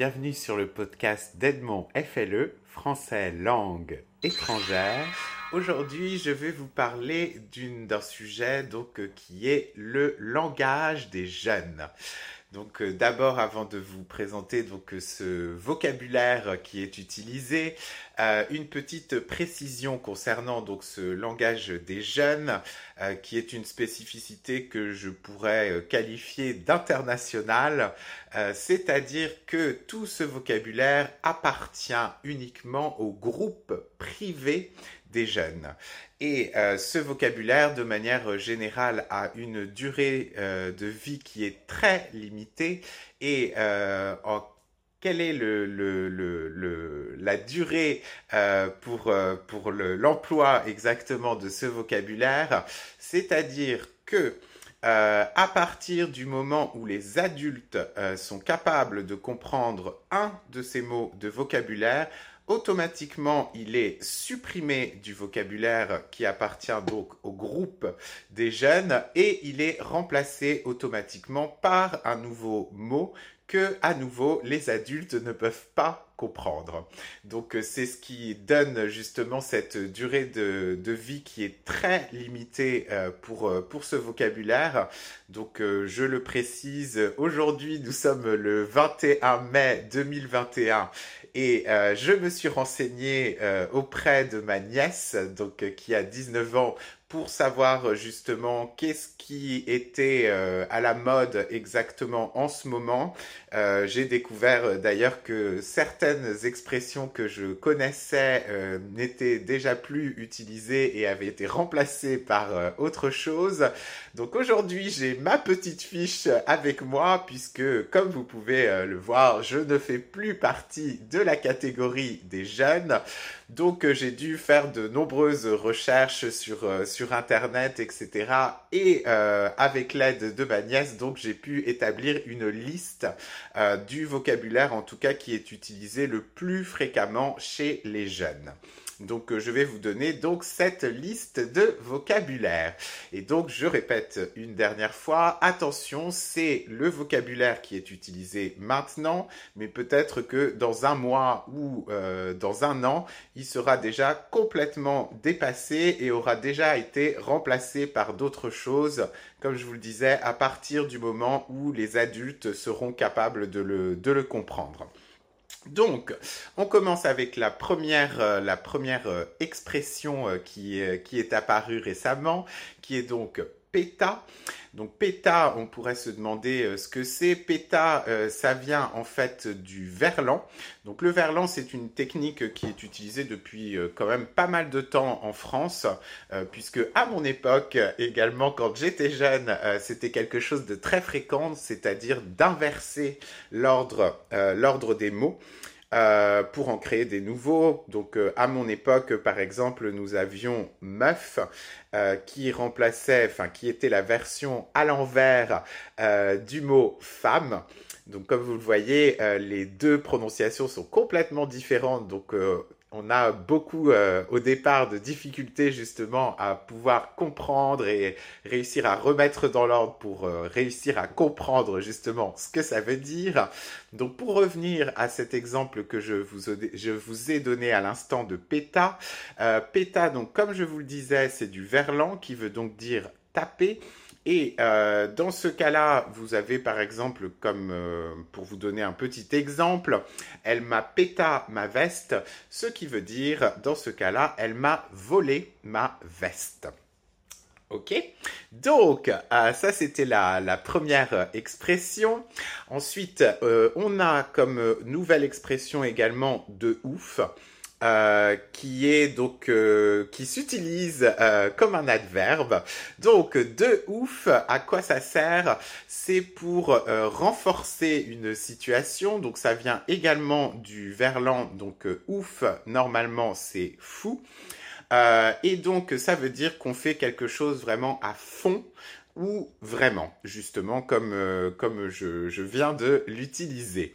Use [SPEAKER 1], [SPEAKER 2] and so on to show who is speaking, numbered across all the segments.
[SPEAKER 1] bienvenue sur le podcast d'Edmond FLE, français langue étrangère. Aujourd'hui, je vais vous parler d'un sujet donc qui est le langage des jeunes. Donc euh, d'abord, avant de vous présenter donc ce vocabulaire qui est utilisé, euh, une petite précision concernant ce langage des jeunes, euh, qui est une spécificité que je pourrais qualifier d'international, c'est-à-dire que tout ce vocabulaire appartient uniquement au groupe privé des jeunes. Et euh, ce vocabulaire, de manière générale, a une durée euh, de vie qui est très limitée. Et euh, quelle est la durée pour, pour l'emploi exactement de ce vocabulaire? C'est-à-dire que à partir du moment où les adultes sont capables de comprendre un de ces mots de vocabulaire, automatiquement il est supprimé du vocabulaire qui appartient donc au groupe des jeunes et il est remplacé automatiquement par un nouveau mot que à nouveau les adultes ne peuvent pas comprendre. Donc euh, c'est ce qui donne justement cette durée de, vie qui est très limitée euh, pour, euh, pour ce vocabulaire. Donc je le précise, aujourd'hui nous sommes le 21 mai 2021 et je me suis renseigné auprès de ma nièce, donc qui a 19 ans, pour savoir euh, justement qu'est-ce qui était euh, à la mode exactement en ce moment. Euh, j'ai découvert d'ailleurs que certaines expressions que je connaissais n'étaient déjà plus utilisées et avaient été remplacées par autre chose. Donc aujourd'hui j'ai ma petite fiche avec moi puisque comme vous pouvez le voir je ne fais plus partie de la catégorie des jeunes. Donc j'ai dû faire de nombreuses recherches sur, sur sur Internet, etc. Et euh, avec l'aide de ma nièce, donc j'ai pu établir une liste euh, du vocabulaire, en tout cas qui est utilisé le plus fréquemment chez les jeunes. Donc euh, je vais vous donner donc cette liste de vocabulaire. Et donc je répète une dernière fois, attention, c'est le vocabulaire qui est utilisé maintenant, mais peut-être que dans un mois ou euh, dans un an, il sera déjà complètement dépassé et aura déjà été remplacé par d'autres choses, comme je vous le disais, à partir du moment où les adultes seront capables de le comprendre. Donc, on commence avec la première, euh, la première euh, expression euh, qui, qui est apparue récemment, qui est donc PETA. Donc PETA, on pourrait se demander euh, ce que c'est. PETA, euh, ça vient en fait du verlan. Donc le verlan, c'est une technique qui est utilisée depuis euh, quand même pas mal de temps en France, puisque à mon époque également, quand j'étais jeune, c'était quelque chose de très fréquent, c'est-à-dire d'inverser l'ordre, l'ordre des mots. Euh, pour en créer des nouveaux. Donc euh, à mon époque, par exemple, nous avions meuf euh, qui remplaçait, enfin qui était la version à l'envers du mot femme. Donc comme vous le voyez, les deux prononciations sont complètement différentes. Donc on a beaucoup euh, au départ de difficultés justement à pouvoir comprendre et réussir à remettre dans l'ordre pour euh, réussir à comprendre justement ce que ça veut dire. Donc pour revenir à cet exemple que je vous, je vous ai donné à l'instant de PETA, euh, PETA donc comme je vous le disais c'est du verlan qui veut donc dire taper. Et euh, dans ce cas-là, vous avez par exemple, comme euh, pour vous donner un petit exemple, elle m'a péta ma veste, ce qui veut dire, dans ce cas-là, elle m'a volé ma veste. Ok? Donc, euh, ça c'était la, la, première expression. Ensuite, on a comme nouvelle expression également de ouf. Euh, qui est donc euh, qui s'utilise euh, comme un adverbe. Donc de ouf, à quoi ça sert? C'est pour renforcer une situation. Donc ça vient également du verlan. Donc ouf, normalement c'est fou. et donc ça veut dire qu'on fait quelque chose vraiment à fond. ou vraiment, justement, comme, euh, comme je, je, viens de l'utiliser.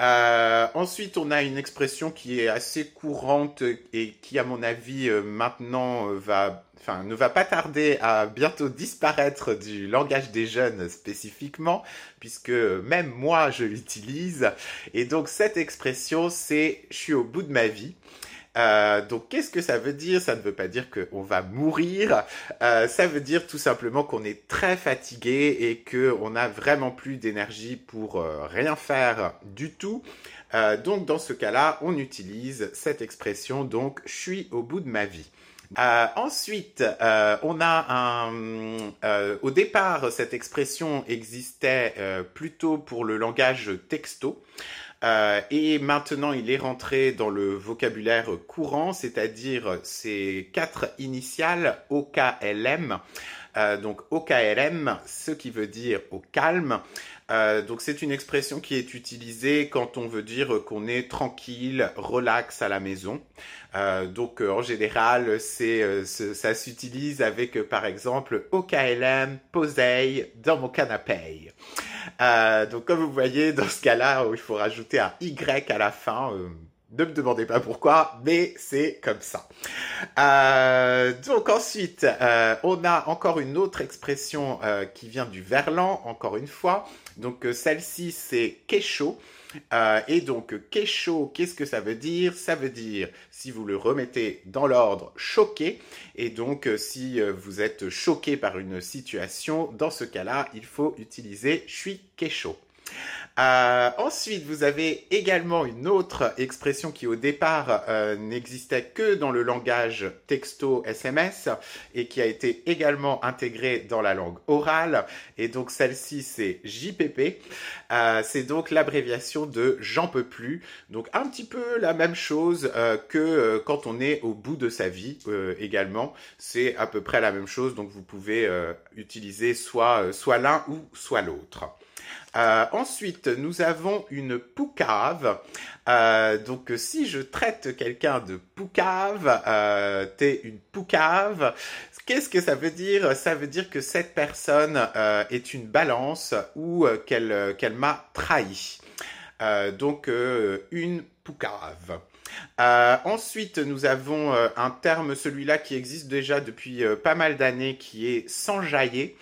[SPEAKER 1] Euh, ensuite, on a une expression qui est assez courante et qui, à mon avis, euh, maintenant va, enfin, ne va pas tarder à bientôt disparaître du langage des jeunes spécifiquement, puisque même moi, je l'utilise. Et donc, cette expression, c'est je suis au bout de ma vie. Euh, donc, qu'est-ce que ça veut dire? Ça ne veut pas dire qu'on va mourir. Euh, ça veut dire tout simplement qu'on est très fatigué et qu'on n'a vraiment plus d'énergie pour euh, rien faire du tout. donc, dans ce cas-là, on utilise cette expression. Donc, je suis au bout de ma vie. Ensuite, on a un. au départ, cette expression existait plutôt pour le langage texto. Euh, et maintenant, il est rentré dans le vocabulaire courant, c'est-à-dire ces quatre initiales OKLM. Euh, donc OKLM, ce qui veut dire au calme. Euh, donc c'est une expression qui est utilisée quand on veut dire qu'on est tranquille, relax à la maison. Euh, donc en général, c'est ça s'utilise avec par exemple OKLM, posei dans mon canapé. donc comme vous voyez, dans ce cas-là, il faut rajouter un Y à la fin. Ne me demandez pas pourquoi, mais c'est comme ça. Euh, donc ensuite, euh, on a encore une autre expression euh, qui vient du verlan, encore une fois. Donc celle-ci, c'est kécho. et donc kécho, qu'est-ce que ça veut dire? Ça veut dire, si vous le remettez dans l'ordre, choqué. Et donc si vous êtes choqué par une situation, dans ce cas-là, il faut utiliser je suis kécho. Euh, ensuite, vous avez également une autre expression qui au départ euh, n'existait que dans le langage texto SMS et qui a été également intégrée dans la langue orale. Et donc celle-ci, c'est JPP. Euh, c'est donc l'abréviation de j'en peux plus. Donc un petit peu la même chose que quand on est au bout de sa vie également. C'est à peu près la même chose. Donc vous pouvez utiliser soit, soit l'un ou soit l'autre. Euh, ensuite, nous avons une poucave. Euh, donc, si je traite quelqu'un de poucave, euh, t'es une poucave. Qu'est-ce que ça veut dire? Ça veut dire que cette personne est une balance ou qu'elle qu'elle m'a trahi. donc, une poucave. Ensuite, nous avons un terme, celui-là qui existe déjà depuis pas mal d'années, qui est s'enjailler.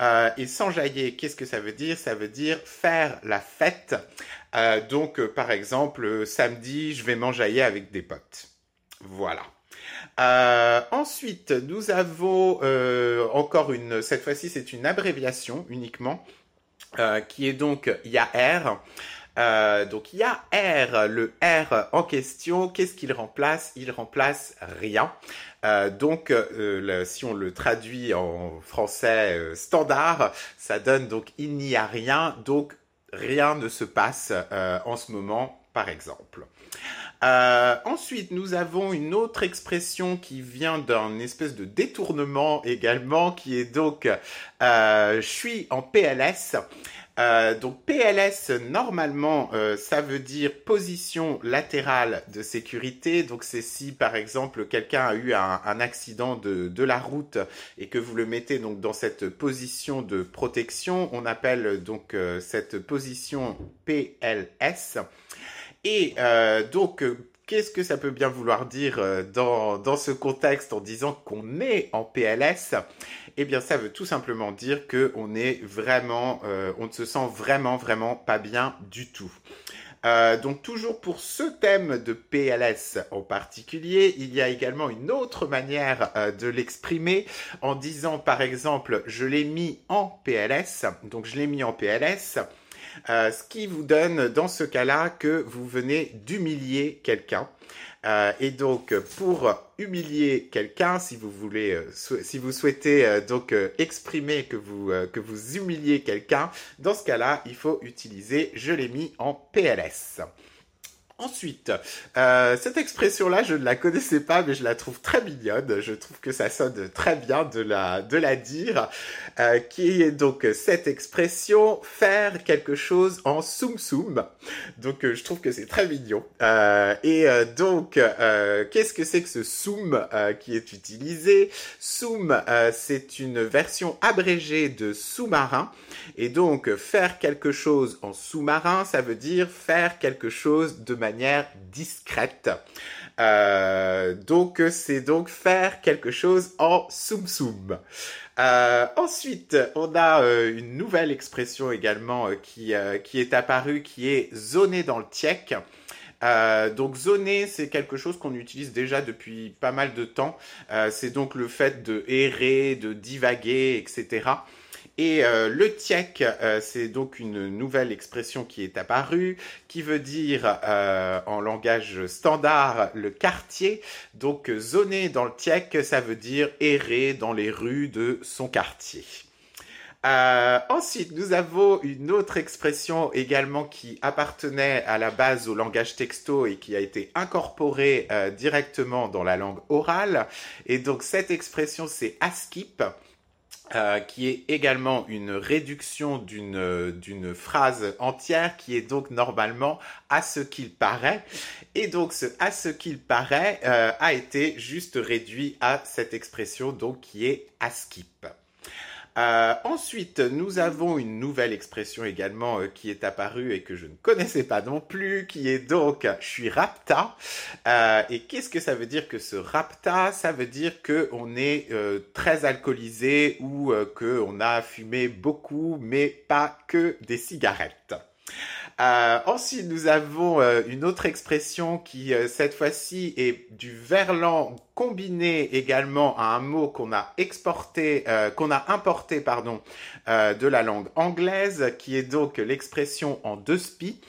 [SPEAKER 1] Euh, et s'enjailler, qu'est-ce que ça veut dire? Ça veut dire faire la fête. Euh, donc, euh, par exemple, samedi, je vais m'enjailler avec des potes. Voilà. ensuite, nous avons encore une, cette fois-ci c'est une abréviation uniquement, qui est donc YAR. Euh, donc il y a R, le R en question, qu'est-ce qu'il remplace? Il remplace rien. Euh, donc euh, si on le traduit en français standard, ça donne donc il n'y a rien, donc rien ne se passe en ce moment, par exemple. ensuite, nous avons une autre expression qui vient d'un espèce de détournement également, qui est donc je suis en PLS. Euh, donc PLS, normalement, euh, ça veut dire position latérale de sécurité. Donc c'est si, par exemple, quelqu'un a eu un, accident de, la route et que vous le mettez donc dans cette position de protection, on appelle donc euh, cette position PLS. Et donc Qu'est-ce que ça peut bien vouloir dire dans, dans ce contexte en disant qu'on est en PLS eh bien, ça veut tout simplement dire que on est vraiment, euh, on ne se sent vraiment, vraiment pas bien du tout. Euh, donc toujours pour ce thème de PLS en particulier, il y a également une autre manière euh, de l'exprimer en disant par exemple je l'ai mis en PLS, donc je l'ai mis en PLS, ce qui vous donne dans ce cas-là que vous venez d'humilier quelqu'un. Euh, et donc, pour humilier quelqu'un, si vous voulez, euh, si vous souhaitez euh, donc exprimer que vous que vous humiliez quelqu'un, dans ce cas-là, il faut utiliser je l'ai mis en PLS. Ensuite, euh, cette expression-là, je ne la connaissais pas, mais je la trouve très mignonne. Je trouve que ça sonne très bien de la, de la dire, euh, qui est donc cette expression faire quelque chose en soum soum. Donc, euh, je trouve que c'est très mignon. Et donc, qu'est-ce que c'est que ce soum qui est utilisé? Soum, c'est une version abrégée de sous-marin. Et donc, faire quelque chose en sous-marin, ça veut dire faire quelque chose de manière discrète. Euh, donc c'est donc faire quelque chose en soum soum. Euh, ensuite, on a euh, une nouvelle expression également qui, est apparue, qui est zoner dans le tchèque. donc zoner, c'est quelque chose qu'on utilise déjà depuis pas mal de temps. c'est donc le fait de errer, de divaguer, etc. Et euh, le tiek, euh, c'est donc une nouvelle expression qui est apparue, qui veut dire euh, en langage standard le quartier. Donc zoner dans le tiek, ça veut dire errer dans les rues de son quartier. ensuite, nous avons une autre expression également qui appartenait à la base au langage texto et qui a été incorporée directement dans la langue orale. Et donc cette expression, c'est askip. Euh, qui est également une réduction d'une d'une phrase entière qui est donc normalement à ce qu'il paraît et donc ce à ce qu'il paraît euh, a été juste réduit à cette expression donc qui est à skip. Euh, ensuite, nous avons une nouvelle expression également euh, qui est apparue et que je ne connaissais pas non plus, qui est donc je suis rapta. Euh, et qu'est-ce que ça veut dire que ce rapta Ça veut dire que on est très alcoolisé ou que on a fumé beaucoup, mais pas que des cigarettes. Euh, ensuite, nous avons euh, une autre expression qui, euh, cette fois-ci, est du verlan combiné également à un mot qu'on a exporté, qu'on a importé, pardon, de la langue anglaise, qui est donc l'expression en deux spi.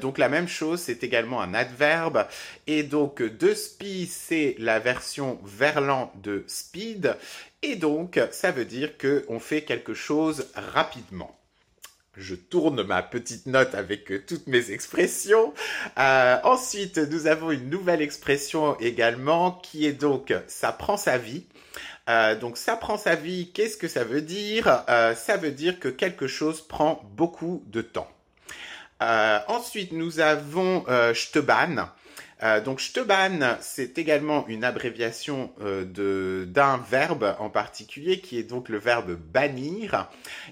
[SPEAKER 1] donc la même chose, c'est également un adverbe. Et donc deux spi, c'est la version verlan de speed. Et donc ça veut dire qu'on fait quelque chose rapidement je tourne ma petite note avec euh, toutes mes expressions. Euh, ensuite, nous avons une nouvelle expression également qui est donc ça prend sa vie. Euh, donc ça prend sa vie, qu'est-ce que ça veut dire? Ça veut dire que quelque chose prend beaucoup de temps. ensuite, nous avons je te banne. Euh, donc Shteban, c'est également une abréviation euh, d'un verbe en particulier qui est donc le verbe bannir.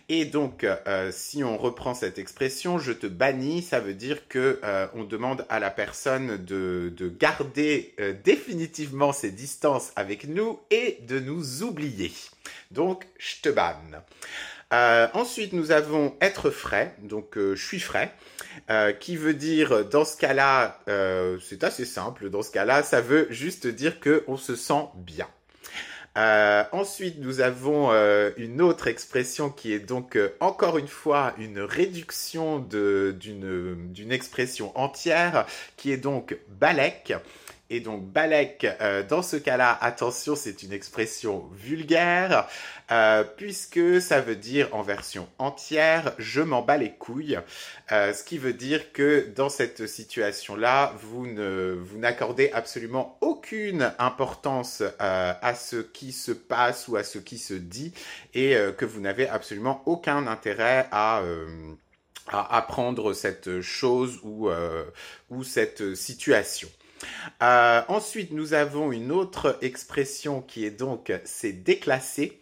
[SPEAKER 1] Et donc, euh, si on reprend cette expression, je te bannis, ça veut dire que on demande à la personne de, de garder définitivement ses distances avec nous et de nous oublier. Donc Shteban. Euh, ensuite, nous avons être frais, donc je suis frais. Euh, qui veut dire dans ce cas-là, euh, c'est assez simple. Dans ce cas-là, ça veut juste dire que on se sent bien. Euh, ensuite, nous avons une autre expression qui est donc encore une fois une réduction d'une expression entière, qui est donc balek. Et donc balek, euh, dans ce cas-là, attention, c'est une expression vulgaire, euh, puisque ça veut dire en version entière, je m'en bats les couilles, euh, ce qui veut dire que dans cette situation-là, vous ne vous n'accordez absolument aucune importance à ce qui se passe ou à ce qui se dit, et que vous n'avez absolument aucun intérêt à à apprendre cette chose ou, ou cette situation. Euh, ensuite, nous avons une autre expression qui est donc c'est déclassé.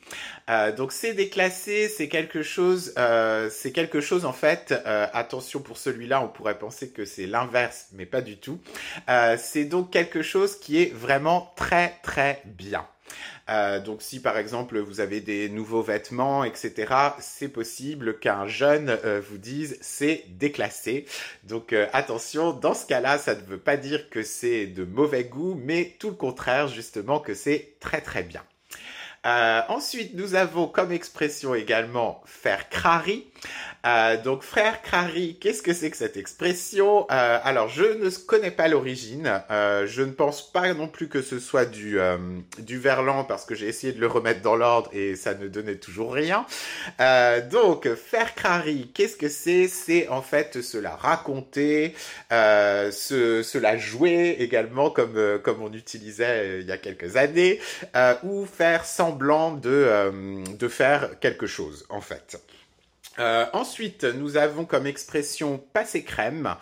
[SPEAKER 1] Euh, donc c'est déclassé, c'est quelque chose, euh, c'est quelque chose en fait. attention pour celui-là, on pourrait penser que c'est l'inverse, mais pas du tout. c'est donc quelque chose qui est vraiment très très bien. Euh, donc si par exemple vous avez des nouveaux vêtements, etc., c'est possible qu'un jeune euh, vous dise c'est déclassé. Donc euh, attention, dans ce cas-là, ça ne veut pas dire que c'est de mauvais goût, mais tout le contraire, justement, que c'est très très bien. ensuite, nous avons comme expression également faire crari. Euh, donc frère Crary, qu'est-ce que c'est que cette expression? Euh, Alors je ne connais pas l'origine, euh, je ne pense pas non plus que ce soit du, du verlan parce que j'ai essayé de le remettre dans l'ordre et ça ne donnait toujours rien. donc faire Crary, qu'est-ce que c'est? C'est en fait cela raconter, ce, cela jouer également comme, comme on utilisait il y a quelques années, ou faire semblant de, de faire quelque chose en fait. Euh, ensuite, nous avons comme expression passer crème.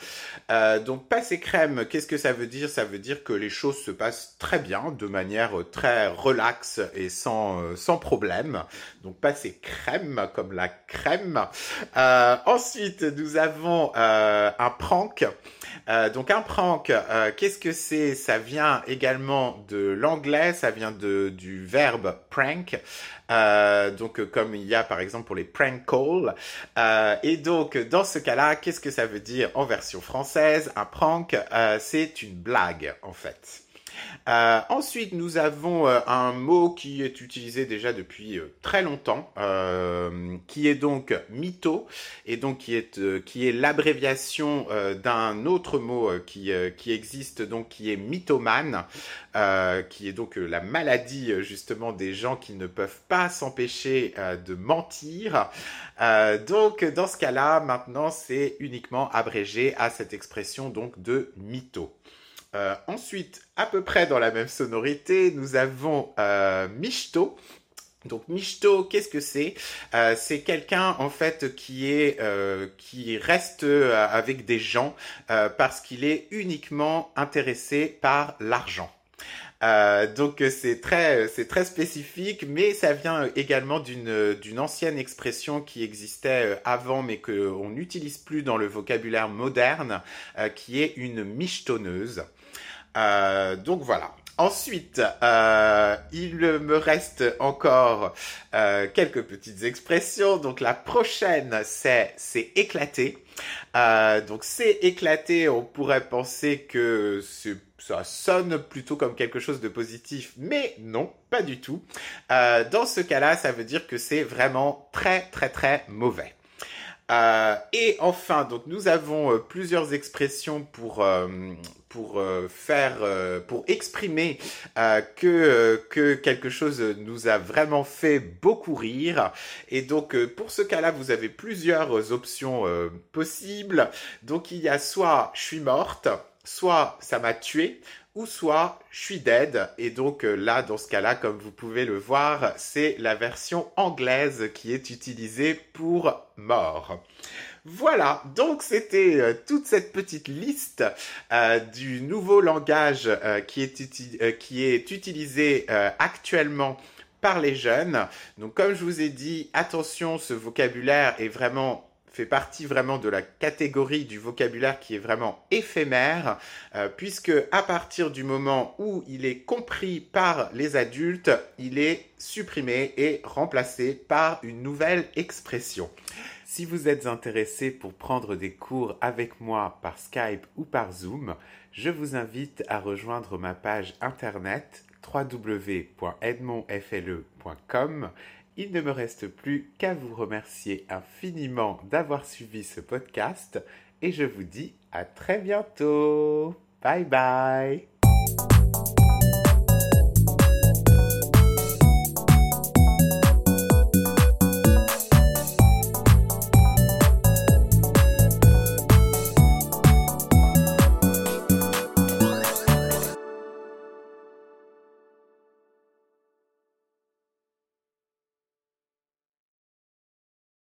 [SPEAKER 1] Euh, donc passer crème, qu'est-ce que ça veut dire? Ça veut dire que les choses se passent très bien, de manière très relaxe et sans, euh, sans problème. Donc passer crème comme la crème. ensuite, nous avons un prank. donc un prank, qu'est-ce que c'est? Ça vient également de l'anglais, ça vient de, du verbe prank. Euh, donc euh, comme il y a par exemple pour les prank calls. Euh, et donc dans ce cas-là, qu'est-ce que ça veut dire en version française Un prank, c'est une blague en fait. Euh, ensuite, nous avons euh, un mot qui est utilisé déjà depuis euh, très longtemps, qui est donc mytho, et donc qui est, l'abréviation d'un autre mot qui, qui existe, donc qui est mythomane, qui est donc la maladie justement des gens qui ne peuvent pas s'empêcher de mentir. donc, dans ce cas-là, maintenant, c'est uniquement abrégé à cette expression donc de mytho. Euh, ensuite, à peu près dans la même sonorité, nous avons euh, Michto. Donc Michto, qu'est-ce que c'est? Euh, C'est quelqu'un en fait qui qui reste avec des gens parce qu'il est uniquement intéressé par l'argent. Donc c'est très c'est très spécifique, mais ça vient également d'une d'une ancienne expression qui existait avant, mais que on n'utilise plus dans le vocabulaire moderne, qui est une michetonneuse. Euh, donc voilà. Ensuite, euh, il me reste encore euh, quelques petites expressions. Donc la prochaine, c'est c'est éclaté. donc c'est éclaté. On pourrait penser que ça sonne plutôt comme quelque chose de positif, mais non, pas du tout. dans ce cas-là, ça veut dire que c'est vraiment très très très mauvais. et enfin, donc nous avons plusieurs expressions pour pour euh, faire, euh, pour exprimer euh, que que quelque chose nous a vraiment fait beaucoup rire. Et donc pour ce cas-là, vous avez plusieurs options possibles. Donc il y a soit je suis morte, soit ça m'a tué, ou soit je suis dead. Et donc là, dans ce cas-là, comme vous pouvez le voir, c'est la version anglaise qui est utilisée pour mort. Voilà, donc c'était euh, toute cette petite liste euh, du nouveau langage euh, qui, est utilisé actuellement par les jeunes. Donc comme je vous ai dit, attention, ce vocabulaire est vraiment fait partie vraiment de la catégorie du vocabulaire qui est vraiment éphémère, puisque à partir du moment où il est compris par les adultes, il est supprimé et remplacé par une nouvelle expression. Si vous êtes intéressé pour prendre des cours avec moi par Skype ou par Zoom, je vous invite à rejoindre ma page internet www.edmondfle.com. Il ne me reste plus qu'à vous remercier infiniment d'avoir suivi ce podcast et je vous dis à très bientôt. Bye bye